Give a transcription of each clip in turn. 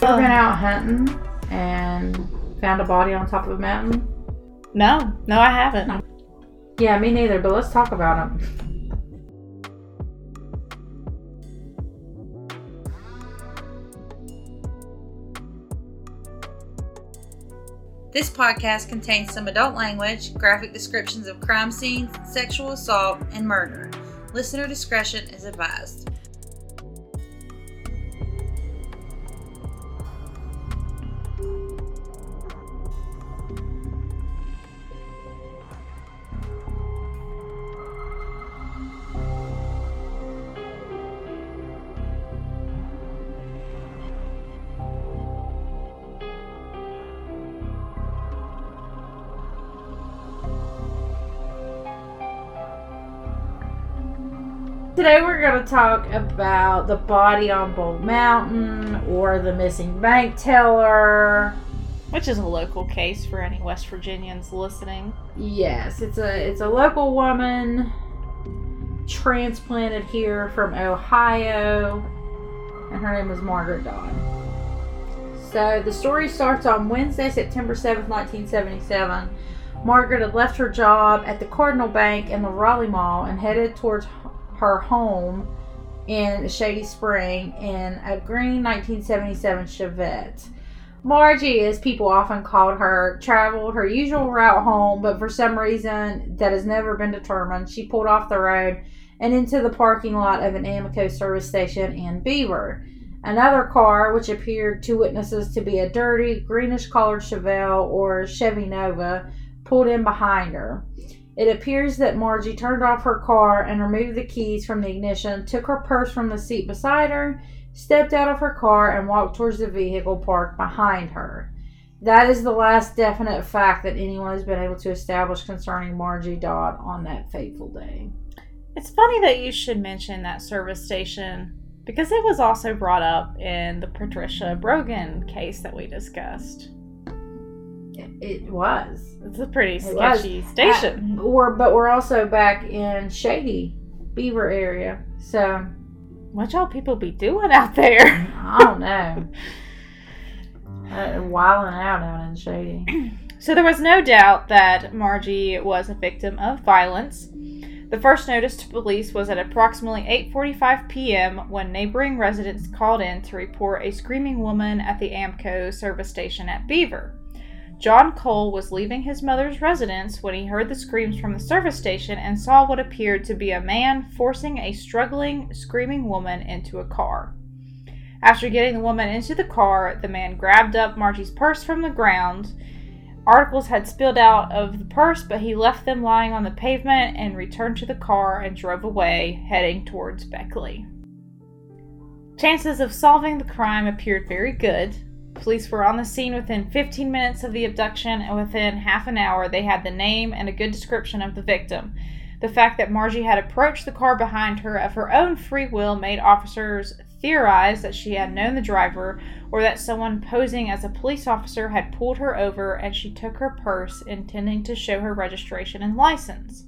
Ever been um, out hunting and found a body on top of a mountain? No, no, I haven't. Yeah, me neither, but let's talk about them. This podcast contains some adult language, graphic descriptions of crime scenes, sexual assault, and murder. Listener discretion is advised. Today we're going to talk about the body on Bolt Mountain or the missing bank teller. Which is a local case for any West Virginians listening. Yes, it's a it's a local woman transplanted here from Ohio, and her name was Margaret Dodd. So the story starts on Wednesday, September seventh, nineteen seventy-seven. Margaret had left her job at the Cardinal Bank in the Raleigh Mall and headed towards her home in Shady Spring in a green 1977 Chevette. Margie, as people often called her, traveled her usual route home, but for some reason that has never been determined, she pulled off the road and into the parking lot of an Amoco service station in Beaver. Another car, which appeared to witnesses to be a dirty, greenish colored Chevelle or Chevy Nova, pulled in behind her. It appears that Margie turned off her car and removed the keys from the ignition, took her purse from the seat beside her, stepped out of her car, and walked towards the vehicle parked behind her. That is the last definite fact that anyone has been able to establish concerning Margie Dodd on that fateful day. It's funny that you should mention that service station because it was also brought up in the Patricia Brogan case that we discussed. It was. It's a pretty It sketchy was. station. Uh, or, but we're also back in Shady Beaver area, so what y'all people be doing out there? I don't know. uh, wilding out out in Shady. So there was no doubt that Margie was a victim of violence. The first notice to police was at approximately 8:45 p.m. when neighboring residents called in to report a screaming woman at the Amoco service station at Beaver. John Cole was leaving his mother's residence when he heard the screams from the service station and saw what appeared to be a man forcing a struggling, screaming woman into a car. After getting the woman into the car, the man grabbed up Margie's purse from the ground. Articles had spilled out of the purse, but he left them lying on the pavement and returned to the car and drove away, heading towards Beckley. Chances of solving the crime appeared very good. Police were on the scene within 15 minutes of the abduction, and within half an hour, they had the name and a good description of the victim. The fact that Margie had approached the car behind her of her own free will made officers theorize that she had known the driver or that someone posing as a police officer had pulled her over and she took her purse intending to show her registration and license.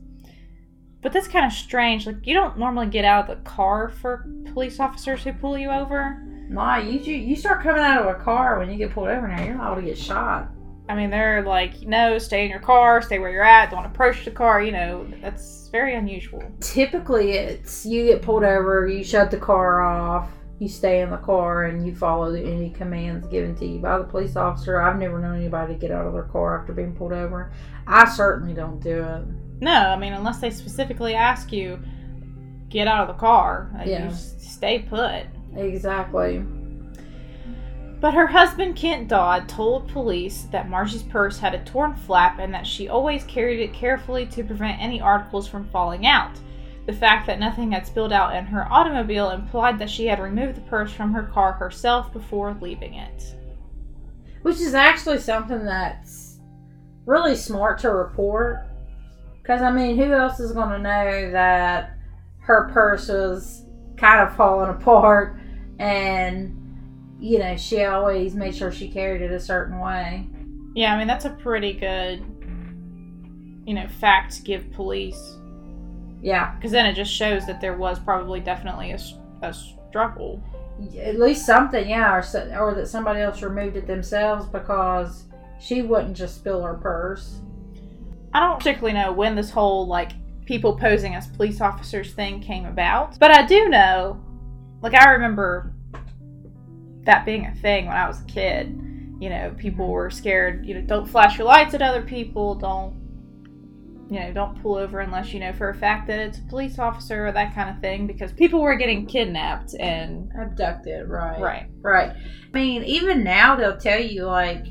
But that's kind of strange. Like, you don't normally get out of the car for police officers who pull you over. Nah, you you you start coming out of a car when you get pulled over now, you're liable to get shot. I mean, they're like, no, stay in your car, stay where you're at, don't approach the car. You know, that's very unusual. Typically, it's you get pulled over, you shut the car off, you stay in the car, and you follow any commands given to you by the police officer. I've never known anybody to get out of their car after being pulled over. I certainly don't do it. No, I mean, unless they specifically ask you, get out of the car. Like, Yeah. You stay put. Exactly. But her husband, Kent Dodd, told police that Margie's purse had a torn flap and that she always carried it carefully to prevent any articles from falling out. The fact that nothing had spilled out in her automobile implied that she had removed the purse from her car herself before leaving it. Which is actually something that's really smart to report. Because, I mean, who else is going to know that her purse was kind of falling apart and, you know, she always made sure she carried it a certain way? Yeah, I mean, that's a pretty good, you know, fact to give police. Yeah. Because then it just shows that there was probably definitely a, a struggle. At least something, yeah, or so, or that somebody else removed it themselves because she wouldn't just spill her purse. I don't particularly know when this whole like people posing as police officers thing came about, but I do know, like I remember that being a thing when I was a kid. You know, people mm-hmm. were scared. You know, don't flash your lights at other people. Don't you know, don't pull over unless you know for a fact that it's a police officer or that kind of thing because people were getting kidnapped and Abducted, right? right. Right. I mean, even now they'll tell you like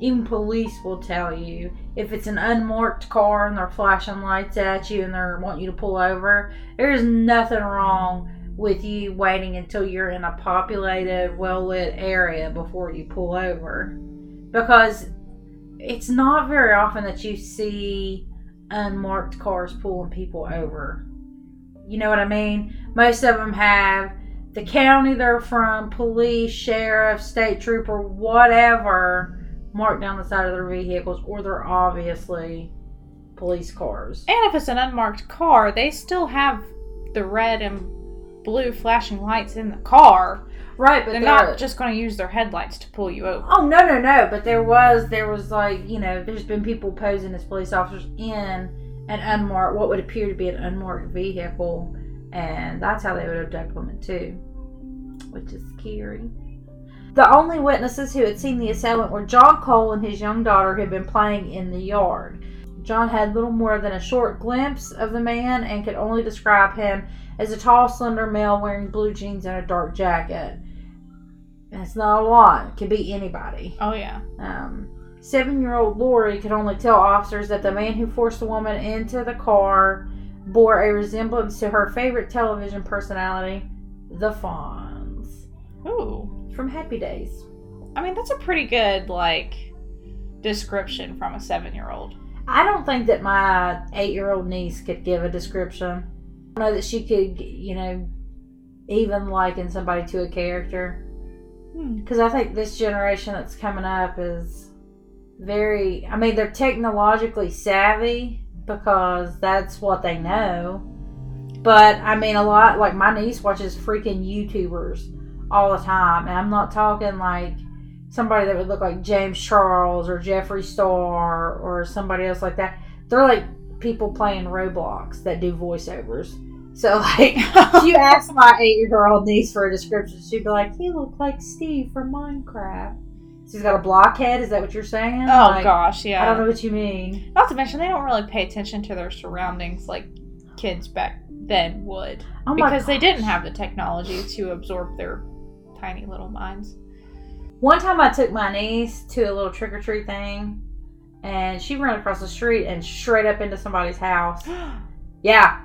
even police will tell you if it's an unmarked car and they're flashing lights at you and they're wanting you to pull over, there's nothing wrong with you waiting until you're in a populated, well lit area before you pull over. Because it's not very often that you see unmarked cars pulling people over. You know what I mean? Most of them have the county they're from, police, sheriff, state trooper, whatever, marked down the side of their vehicles, or they're obviously police cars. And if it's an unmarked car, they still have the red and blue flashing lights in the car. Right, but They're they're not just going to use their headlights to pull you over. Oh no no no! But there was there was like you know there's been people posing as police officers in an unmarked what would appear to be an unmarked vehicle, and that's how they would abduct women too, which is scary. The only witnesses who had seen the assailant were John Cole and his young daughter who had been playing in the yard. John had little more than a short glimpse of the man and could only describe him as a tall, slender male wearing blue jeans and a dark jacket. That's not a lot. It could be anybody. Oh, yeah. Um, Seven year old Lori could only tell officers that the man who forced the woman into the car bore a resemblance to her favorite television personality, the Fonz, Ooh. from Happy Days. I mean, that's a pretty good, like, description from a seven year old. I don't think that my eight year old niece could give a description. I know that she could, you know, even liken somebody to a character. Hmm. Because I think this generation that's coming up is very, I mean, they're technologically savvy because that's what they know. But I mean, a lot, like my niece watches freaking YouTubers all the time. And I'm not talking like somebody that would look like James Charles or Jeffree Star or somebody else like that. They're like people playing Roblox that do voiceovers. So, like, if you ask my eight year old niece for a description, she'd be like, "He looked like Steve from Minecraft." So he's got a blockhead. Is that what you're saying? Oh, Like, gosh, yeah. I don't know what you mean. Not to mention, they don't really pay attention to their surroundings like kids back then would. Oh my because they didn't have the technology to absorb their tiny little minds. One time I took my niece to a little trick or treat thing, and she ran across the street and straight up into somebody's house. Yeah.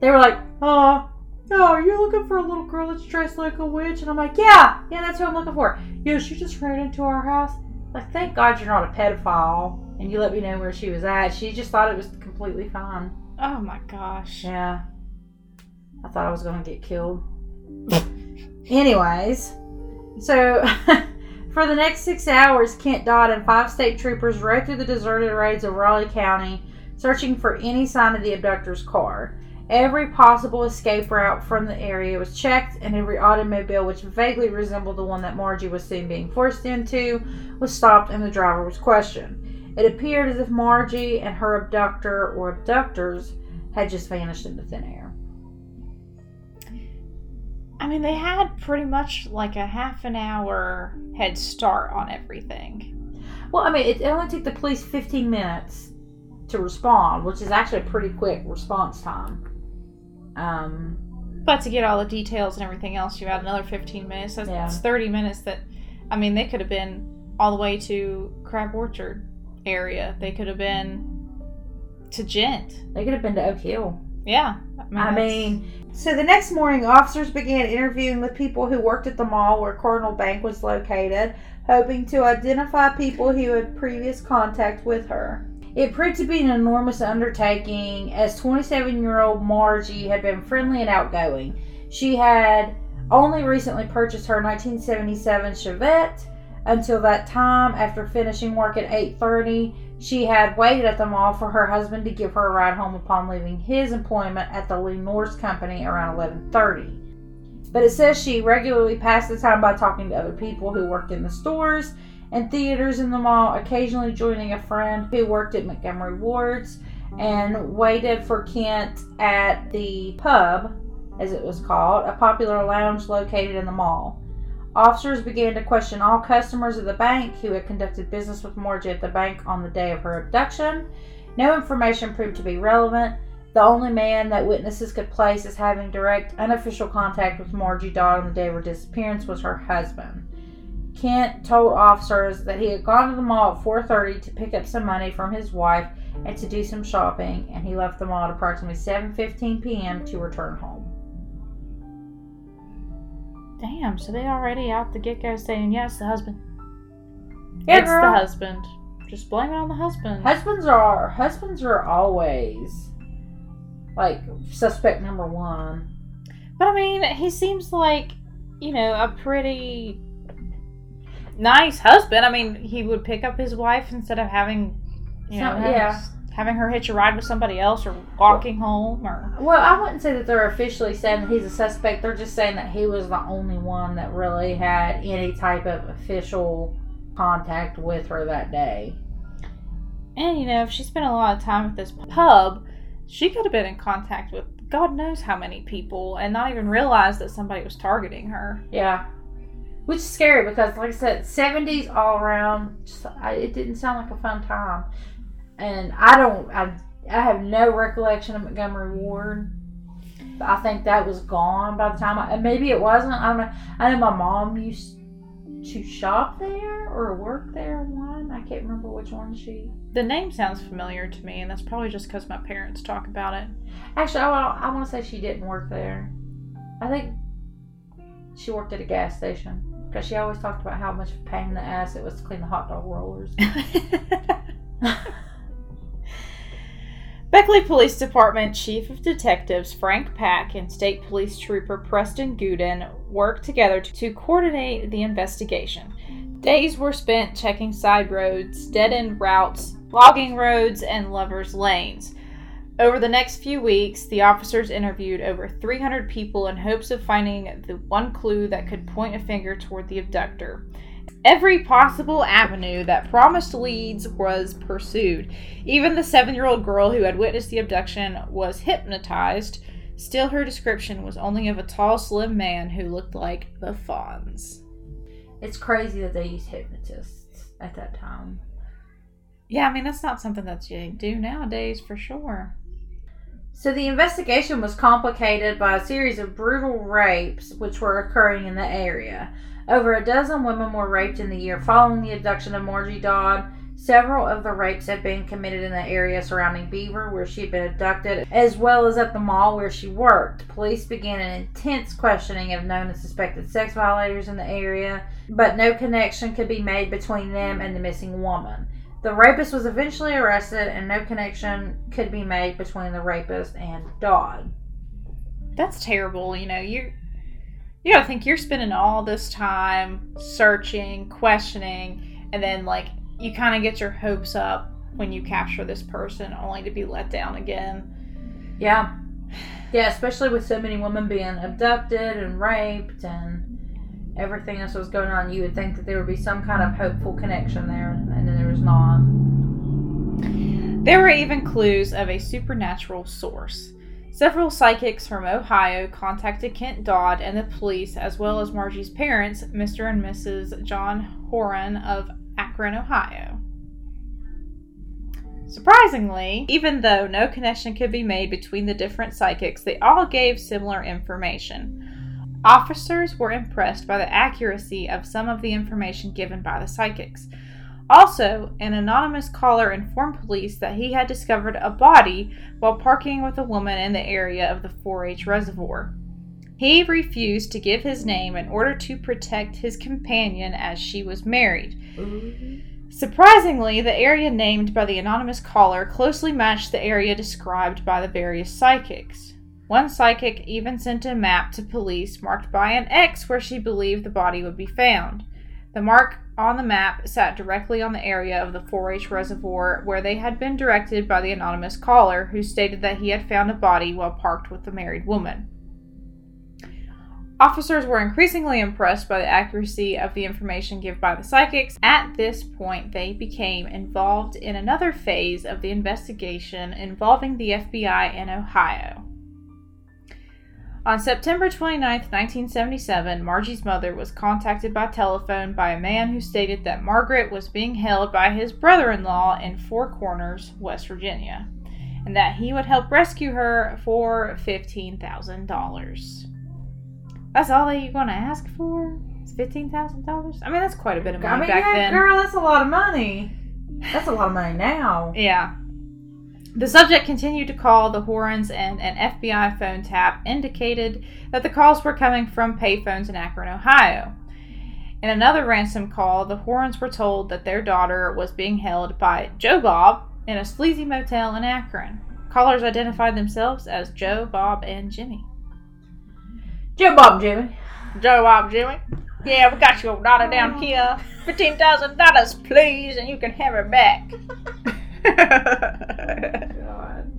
They were like, oh, oh, are you looking for a little girl that's dressed like a witch? And I'm like, yeah, yeah, that's who I'm looking for. Yeah, she just ran into our house. Like, thank God you're not a pedophile. And you let me know where she was at. She just thought it was completely fine. oh my gosh. Yeah. I thought I was going to get killed. Anyways, so for the next six hours, Kent Dodd and five state troopers rode through the deserted roads of Raleigh County, searching for any sign of the abductor's car. Every possible escape route from the area was checked, and every automobile which vaguely resembled the one that Margie was seen being forced into was stopped and the driver was questioned. It appeared as if Margie and her abductor or abductors had just vanished into thin air. I mean, they had pretty much like a half an hour head start on everything. Well, I mean, it only took the police 15 minutes to respond, which is actually a pretty quick response time. Um, But to get all the details and everything else, you had another 15 minutes. That's Yeah. 30 minutes that, I mean, they could have been all the way to Crab Orchard area. They could have been to Gent. they could have been to Oak Hill. Yeah. I that's- mean, so the next morning, officers began interviewing with people who worked at the mall where Cardinal Bank was located, hoping to identify people who had previous contact with her. It proved to be an enormous undertaking as 27 year old Margie had been friendly and outgoing. She had only recently purchased her 1977 Chevette. Until that time, after finishing work at 8:30, she had waited at the mall for her husband to give her a ride home upon leaving his employment at the Lee Norris Company around 11:30. But it says she regularly passed the time by talking to other people who worked in the stores and theaters in the mall, occasionally joining a friend who worked at Montgomery Ward's and waited for Kent at the pub, as it was called, a popular lounge located in the mall. Officers began to question all customers of the bank who had conducted business with Margie at the bank on the day of her abduction. No information proved to be relevant. The only man that witnesses could place as having direct, unofficial contact with Margie Dodd on the day of her disappearance was her husband. Kent told officers that he had gone to the mall at 4:30 to pick up some money from his wife and to do some shopping, and he left the mall at approximately 7:15 p.m. to return home. Damn, so they already out the get go saying yes, the husband. Yeah, it's girl. the husband. Just blame it on the husband. Husbands are husbands are always like suspect number one. But I mean, he seems like, you know, a pretty nice husband. I mean, he would pick up his wife instead of having, you know, yeah. Having her hitch a ride with somebody else or walking home or. Well, I wouldn't say that they're officially saying that he's a suspect. They're just saying that he was the only one that really had any type of official contact with her that day. And, you know, if she spent a lot of time at this pub, she could have been in contact with God knows how many people and not even realize that somebody was targeting her. Yeah. Which is scary because, like I said, 70s all around, just, I, it didn't sound like a fun time. And I don't, I, I have no recollection of Montgomery Ward. I think that was gone by the time I, and maybe it wasn't. I don't know. I know my mom used to shop there or work there one. I can't remember which one she. The name sounds familiar to me, and that's probably just because my parents talk about it. Actually, I, I want to say she didn't work there. I think she worked at a gas station because she always talked about how much of a pain in the ass it was to clean the hot dog rollers. Beckley Police Department Chief of Detectives Frank Pack and State Police Trooper Preston Gooden worked together to coordinate the investigation. Days were spent checking side roads, dead end routes, logging roads, and lovers' lanes. Over the next few weeks, the officers interviewed over 300 people in hopes of finding the one clue that could point a finger toward the abductor. Every possible avenue that promised leads was pursued. Even the seven year old girl who had witnessed the abduction was hypnotized. Still, her description was only of a tall, slim man who looked like the Fonz. It's crazy that they used hypnotists at that time. Yeah, I mean, that's not something that you do nowadays for sure. So the investigation was complicated by a series of brutal rapes which were occurring in the area. Over a dozen women were raped in the year following the abduction of Margie Dodd. Several of the rapes had been committed in the area surrounding Beaver, where she had been abducted, as well as at the mall where she worked. Police began an intense questioning of known and suspected sex violators in the area, but no connection could be made between them and the missing woman. The rapist was eventually arrested, and no connection could be made between the rapist and Dodd. That's terrible. You know, you you gotta think you're spending all this time searching, questioning, and then like you kind of get your hopes up when you capture this person, only to be let down again. Yeah. Yeah, especially with so many women being abducted and raped and everything else was going on, you would think that there would be some kind of hopeful connection there, and then there was not. There were even clues of a supernatural source. Several psychics from Ohio contacted Kent Dodd and the police, as well as Margie's parents, Mr. and Mrs. John Horan of Akron, Ohio. Surprisingly, even though no connection could be made between the different psychics, they all gave similar information. Officers were impressed by the accuracy of some of the information given by the psychics. Also, an anonymous caller informed police that he had discovered a body while parking with a woman in the area of the 4 H reservoir. He refused to give his name in order to protect his companion as she was married. Surprisingly, the area named by the anonymous caller closely matched the area described by the various psychics. One psychic even sent a map to police marked by an X where she believed the body would be found. The mark on the map sat directly on the area of the 4 H reservoir where they had been directed by the anonymous caller, who stated that he had found a body while parked with the married woman. Officers were increasingly impressed by the accuracy of the information given by the psychics. At this point, they became involved in another phase of the investigation involving the FBI in Ohio. On September 29, 1977, Margie's mother was contacted by telephone by a man who stated that Margaret was being held by his brother in law in Four Corners, West Virginia, and that he would help rescue her for $15,000. That's all that you're going to ask for? It's $15,000? I mean, that's quite a bit of money I mean, back yeah, then. girl, that's a lot of money. That's a lot of money now. Yeah. The subject continued to call the Horns, and an FBI phone tap indicated that the calls were coming from payphones in Akron, Ohio. In another ransom call, the Horns were told that their daughter was being held by Joe Bob in a sleazy motel in Akron. Callers identified themselves as Joe, Bob, and Jimmy. Joe Bob Jimmy. Joe, Bob, Jimmy. Yeah, we got your daughter down oh. here. Fifteen thousand dollars, please, and you can have her back. God.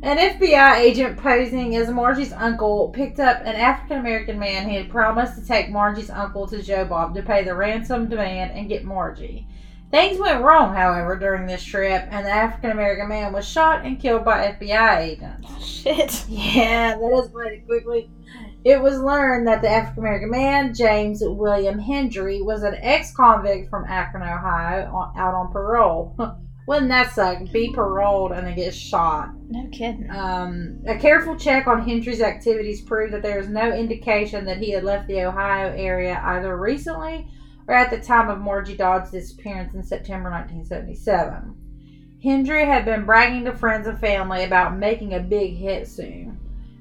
An FBI agent posing as Margie's uncle picked up an African American man who had promised to take Margie's uncle to Joe Bob to pay the ransom demand and get Margie. Things went wrong, however, during this trip, and the African American man was shot and killed by FBI agents. Shit. Yeah, that escalated quickly. It was learned that the African American man, James William Hendry, was an ex convict from Akron, Ohio, on, out on parole. Wouldn't that suck? Be paroled and then get shot. No kidding. Um, a careful check on Hendry's activities proved that there is no indication that he had left the Ohio area either recently or at the time of Margie Dodd's disappearance in September 1977. Hendry had been bragging to friends and family about making a big hit soon.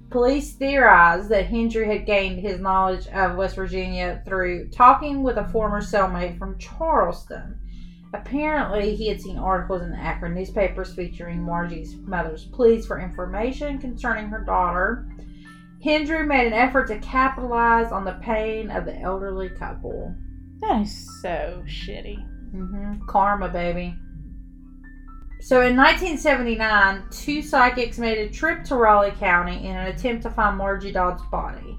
Police theorized that Hendry had gained his knowledge of West Virginia through talking with a former cellmate from Charleston. Apparently, he had seen articles in the Akron newspapers featuring Margie's mother's pleas for information concerning her daughter. Hendry made an effort to capitalize on the pain of the elderly couple. That is so shitty. hmm Karma, baby. So in 1979, two psychics made a trip to Raleigh County in an attempt to find Margie Dodd's body.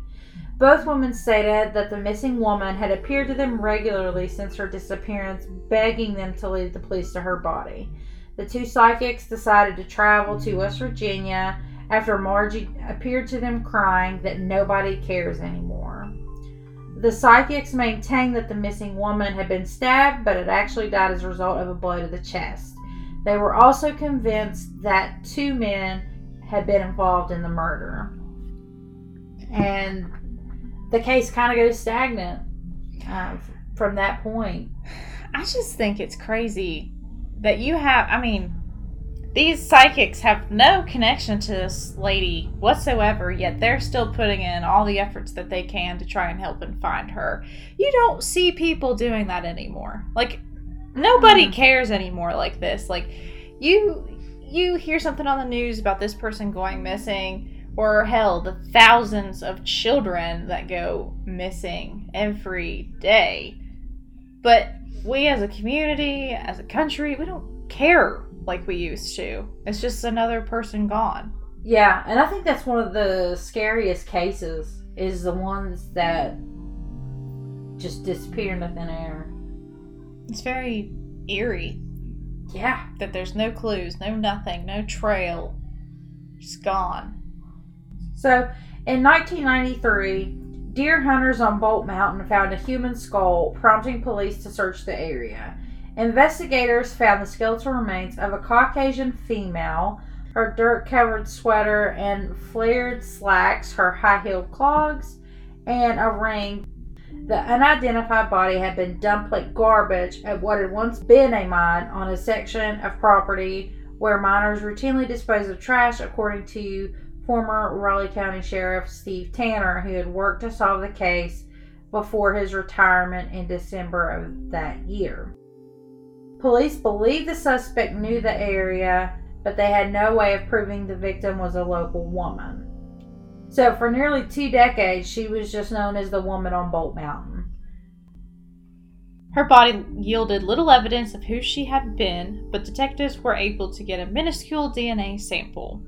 Both women stated that the missing woman had appeared to them regularly since her disappearance, begging them to lead the police to her body. The two psychics decided to travel to West Virginia after Margie appeared to them crying that nobody cares anymore. The psychics maintained that the missing woman had been stabbed, but had actually died as a result of a blow to the chest. They were also convinced that two men had been involved in the murder. And the case kind of goes stagnant uh, from that point. I just think it's crazy that you have. I mean, these psychics have no connection to this lady whatsoever, yet they're still putting in all the efforts that they can to try and help and find her. You don't see people doing that anymore. Like, nobody Hmm. cares anymore like this. Like, you you hear something on the news about this person going missing or hell the thousands of children that go missing every day but we as a community as a country we don't care like we used to it's just another person gone Yeah, and I think that's one of the scariest cases is the ones that just disappear into thin air. It's very eerie Yeah. that there's no clues no nothing no trail just gone So, in 1993, deer hunters on Bolt Mountain found a human skull, prompting police to search the area. Investigators found the skeletal remains of a Caucasian female, her dirt covered sweater and flared slacks, her high heeled clogs, and a ring. The unidentified body had been dumped like garbage at what had once been a mine on a section of property where miners routinely dispose of trash, according to former Raleigh County Sheriff Steve Tanner, who had worked to solve the case before his retirement in December of that year. Police believe the suspect knew the area, but they had no way of proving the victim was a local woman. So, for nearly two decades, she was just known as the woman on Bolt Mountain. Her body yielded little evidence of who she had been, but detectives were able to get a minuscule DNA sample.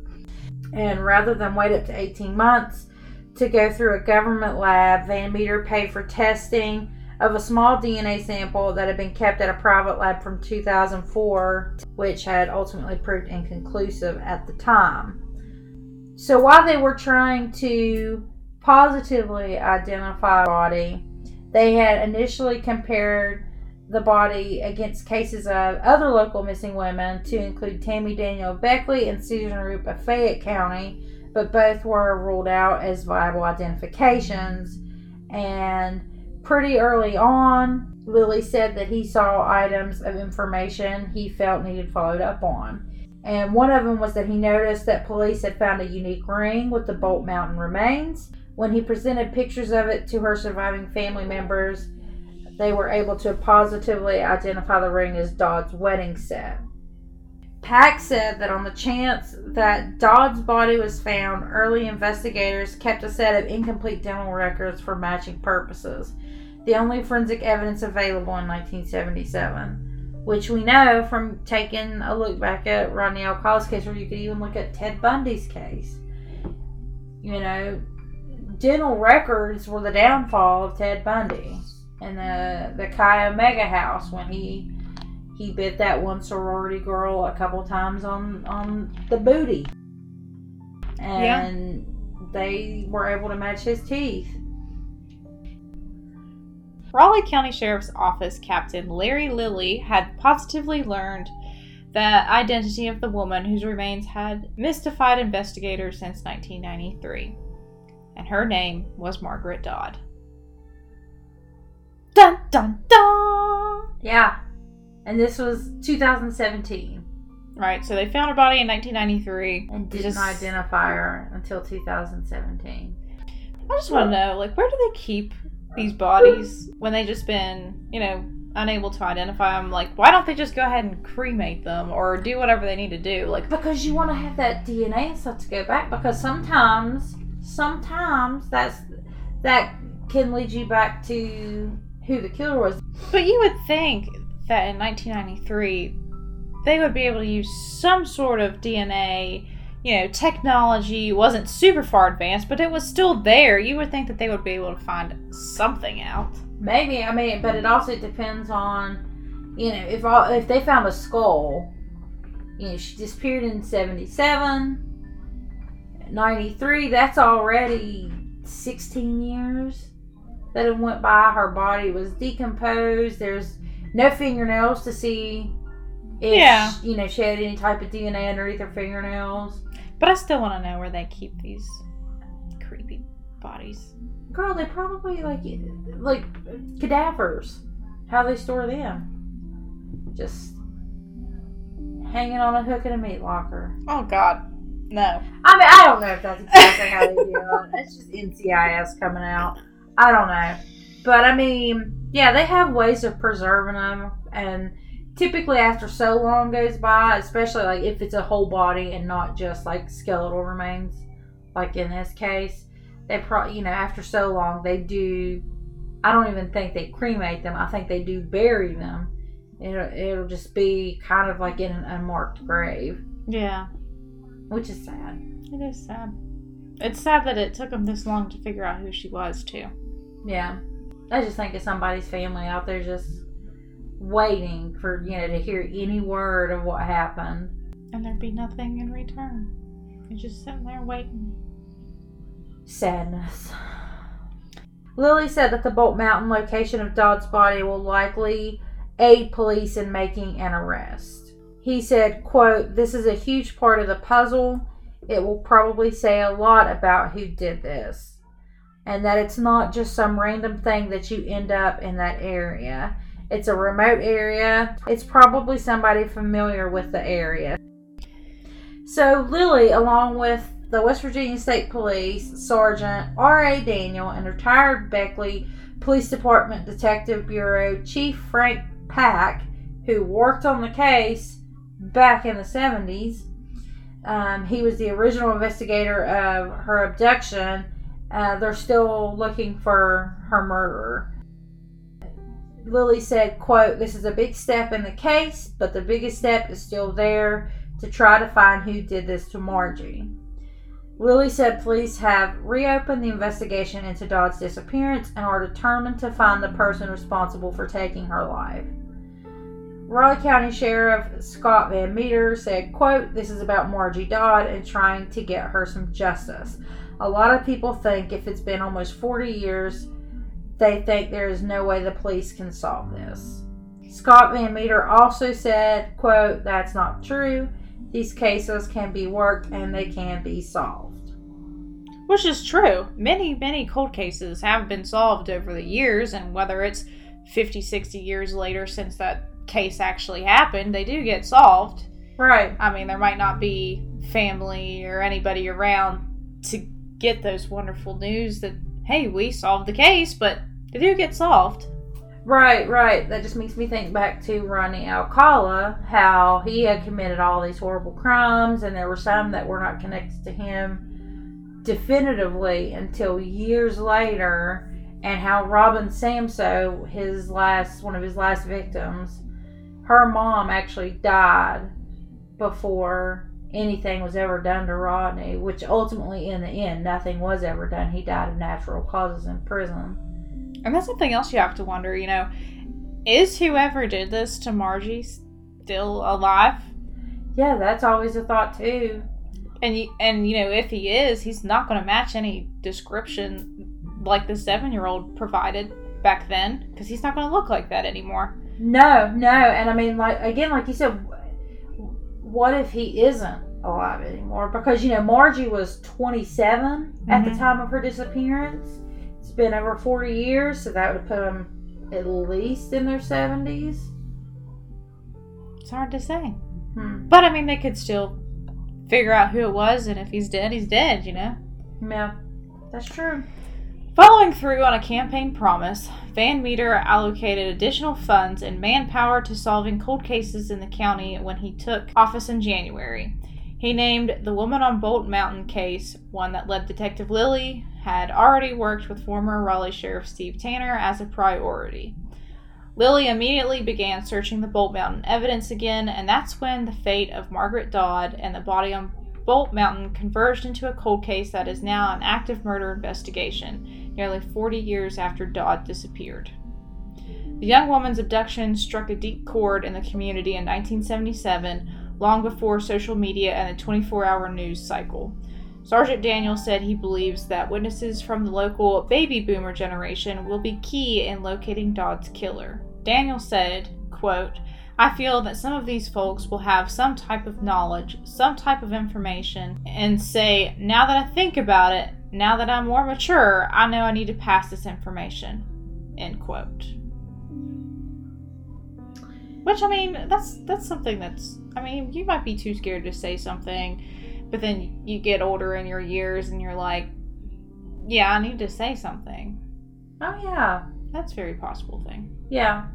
And rather than wait up to 18 months to go through a government lab. Van Meter paid for testing of a small DNA sample that had been kept at a private lab from 2004, which had ultimately proved inconclusive at the time. So while they were trying to positively identify the body, they had initially compared the body against cases of other local missing women to include Tammy Daniel Beckley and Susan Roop of Fayette County, but both were ruled out as viable identifications. And pretty early on, Lilly said that he saw items of information he felt needed followed up on. And one of them was that he noticed that police had found a unique ring with the Bolt Mountain remains. When he presented pictures of it to her surviving family members, they were able to positively identify the ring as Dodd's wedding set. Pack said that on the chance that Dodd's body was found, early investigators kept a set of incomplete dental records for matching purposes, the only forensic evidence available in 1977, which we know from taking a look back at Rodney Alcala's case, or you could even look at Ted Bundy's case. You know, dental records were the downfall of Ted Bundy and the the Chi Omega house when he he bit that one sorority girl a couple times on on the booty, and yeah. they were able to match his teeth. Raleigh County Sheriff's Office Captain Larry Lilly had positively learned the identity of the woman whose remains had mystified investigators since 1993, and her name was Margaret Dodd. Dun dun dun! Yeah. And this was 2017. Right, so they found her body in 1993. And didn't just... identify her until 2017. I just want to know, like, where do they keep these bodies when they just been, you know, unable to identify them? Like, why don't they just go ahead and cremate them or do whatever they need to do? Like, because you want to have that DNA and stuff to go back. Because sometimes, sometimes that's that can lead you back to who the killer was. But you would think that in 1993 they would be able to use some sort of DNA. You know, technology wasn't super far advanced, but it was still there. You would think that they would be able to find something out. Maybe. I mean, but it also depends on, you know, if all, if they found a skull, you know, she disappeared in 77, 93, that's already 16 years that it went by. Her body was decomposed. There's no fingernails to see if yeah. you know she had any type of DNA underneath her fingernails. But I still want to know where they keep these creepy bodies. Girl, they probably like like cadavers. How they store them? Just hanging on a hook in a meat locker. Oh God, no. I mean, I don't know if that's exactly how they do it. It's just NCIS coming out. I don't know. But I mean, yeah, they have ways of preserving them, and typically after so long goes by, especially like if it's a whole body and not just like skeletal remains, like in this case, they probably you know after so long they do. I don't even think they cremate them. I think they do bury them. It'll, it'll just be kind of like in an unmarked grave. Yeah. Which is sad. It is sad. It's sad that it took them this long to figure out who she was, too. Yeah. I just think of somebody's family out there just waiting for, you know, to hear any word of what happened. And there'd be nothing in return. You're just sitting there waiting. Sadness. Lilly said that the Bolt Mountain location of Dodd's body will likely aid police in making an arrest. He said, quote, This is a huge part of the puzzle. It will probably say a lot about who did this and that it's not just some random thing that you end up in that area. It's a remote area. It's probably somebody familiar with the area. So, Lilly, along with the West Virginia State Police Sergeant R.A. Daniel and retired Beckley Police Department Detective Bureau Chief Frank Pack, who worked on the case back in the 70s, um, he was the original investigator of her abduction uh, they're still looking for her murderer. Lilly said, quote, This is a big step in the case, but the biggest step is still there to try to find who did this to Margie. Lilly said police have reopened the investigation into Dodd's disappearance and are determined to find the person responsible for taking her life. Raleigh County Sheriff Scott Van Meter said, quote, This is about Margie Dodd and trying to get her some justice. A lot of people think if it's been almost 40 years, they think there is no way the police can solve this. Scott Van Meter also said, quote, That's not true. These cases can be worked and they can be solved. Which is true. Many, many cold cases have been solved over the years, and whether it's 50, 60 years later since that case actually happened, they do get solved. Right. I mean, there might not be family or anybody around to get those wonderful news that, hey, we solved the case, but they do get solved. Right, right. That just makes me think back to Rodney Alcala, how he had committed all these horrible crimes, and there were some that were not connected to him definitively until years later, and how Robin Samsoe, his last one of his last victims, her mom actually died before anything was ever done to Rodney, which ultimately in the end nothing was ever done. He died of natural causes in prison. And that's something else you have to wonder, you know, is whoever did this to Margie still alive? Yeah, that's always a thought too. And you, and you know, if he is, he's not going to match any description like the seven year old provided back then, because he's not going to look like that anymore. No, no, and I mean, like again, like you said, what if he isn't alive anymore? Because you know, Margie was 27 mm-hmm. at the mm-hmm. time of her disappearance. Been over 40 years, so that would put them at least in their 70s. It's hard to say. Hmm. But I mean, they could still figure out who it was, and if he's dead, he's dead, you know? Yeah, that's true. Following through on a campaign promise, Van Meter allocated additional funds and manpower to solving cold cases in the county when he took office in January. He named the Woman on Bolt Mountain case one that led Detective Lilly had already worked with former Raleigh Sheriff Steve Tanner as a priority. Lilly immediately began searching the Bolt Mountain evidence again, and that's when the fate of Margaret Dodd and the body on Bolt Mountain converged into a cold case that is now an active murder investigation, nearly 40 years after Dodd disappeared. The young woman's abduction struck a deep chord in the community in 1977, long before social media and the 24 hour news cycle. Sergeant Daniel said he believes that witnesses from the local baby boomer generation will be key in locating Dodd's killer. Daniel said, quote, I feel that some of these folks will have some type of knowledge, some type of information, and say, now that I think about it, now that I'm more mature, I know I need to pass this information. End quote. Which I mean, that's that's something that's I mean, you might be too scared to say something but then you get older in your years and you're like, yeah, I need to say something. Oh, yeah. That's a very possible thing. Yeah.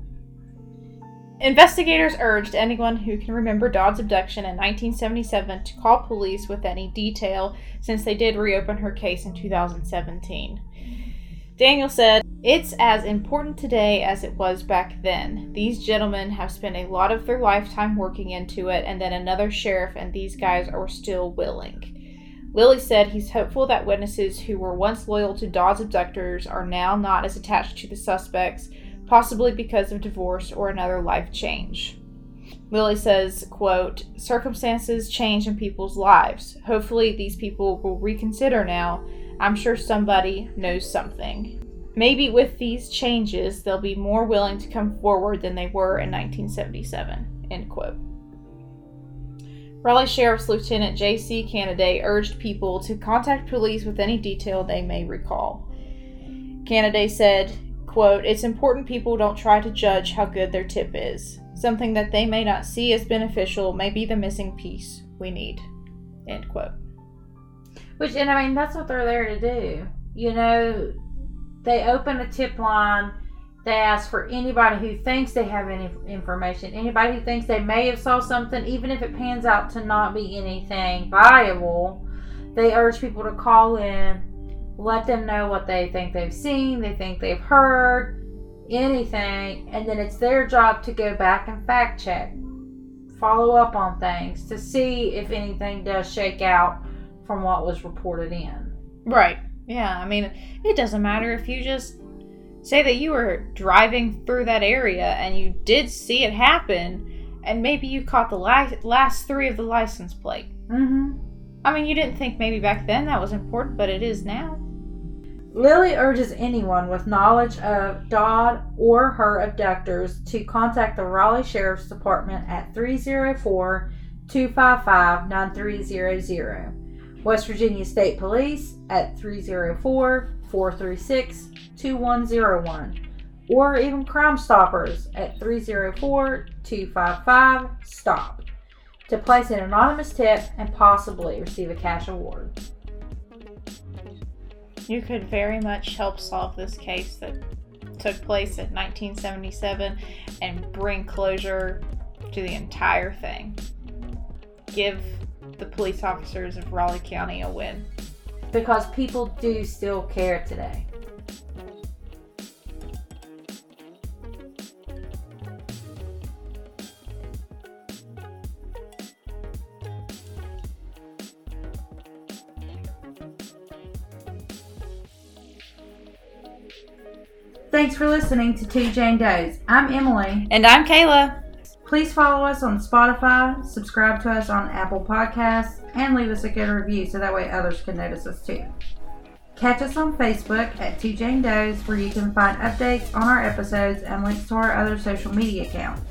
Investigators urged anyone who can remember Dodd's abduction in 1977 to call police with any detail since they did reopen her case in 2017. Daniel said, It's as important today as it was back then. These gentlemen have spent a lot of their lifetime working into it, and then another sheriff and these guys are still willing. Lilly said he's hopeful that witnesses who were once loyal to Dodd's abductors are now not as attached to the suspects, possibly because of divorce or another life change. Lilly says, quote, circumstances change in people's lives. Hopefully these people will reconsider now I'm sure somebody knows something. Maybe with these changes, they'll be more willing to come forward than they were in 1977. End quote. Raleigh Sheriff's Lieutenant J.C. Canaday urged people to contact police with any detail they may recall. Canaday said, quote, It's important people don't try to judge how good their tip is. Something that they may not see as beneficial may be the missing piece we need. End quote. Which, and I mean, that's what they're there to do. You know, they open a tip line. They ask for anybody who thinks they have any information, anybody who thinks they may have saw something, even if it pans out to not be anything viable. They urge people to call in, let them know what they think they've seen, they think they've heard, anything, and then it's their job to go back and fact check, follow up on things to see if anything does shake out from what was reported in. Right. Yeah. I mean, it doesn't matter if you just say that you were driving through that area and you did see it happen, and maybe you caught the li- last three of the license plate. Mm-hmm. I mean, you didn't think maybe back then that was important, but it is now. Lilly urges anyone with knowledge of Dodd or her abductors to contact the Raleigh Sheriff's Department at 304 255 9300, West Virginia State Police at 304 436 2101, or even Crime Stoppers at 304 255 STOP to place an anonymous tip and possibly receive a cash award. You could very much help solve this case that took place in 1977 and bring closure to the entire thing. Give the police officers of Raleigh County a win. Because people do still care today. Thanks for listening to Two Jane Does. I'm Emily. And I'm Kayla. Please follow us on Spotify, subscribe to us on Apple Podcasts, and leave us a good review so that way others can notice us too. Catch us on Facebook at Two Jane Does, where you can find updates on our episodes and links to our other social media accounts.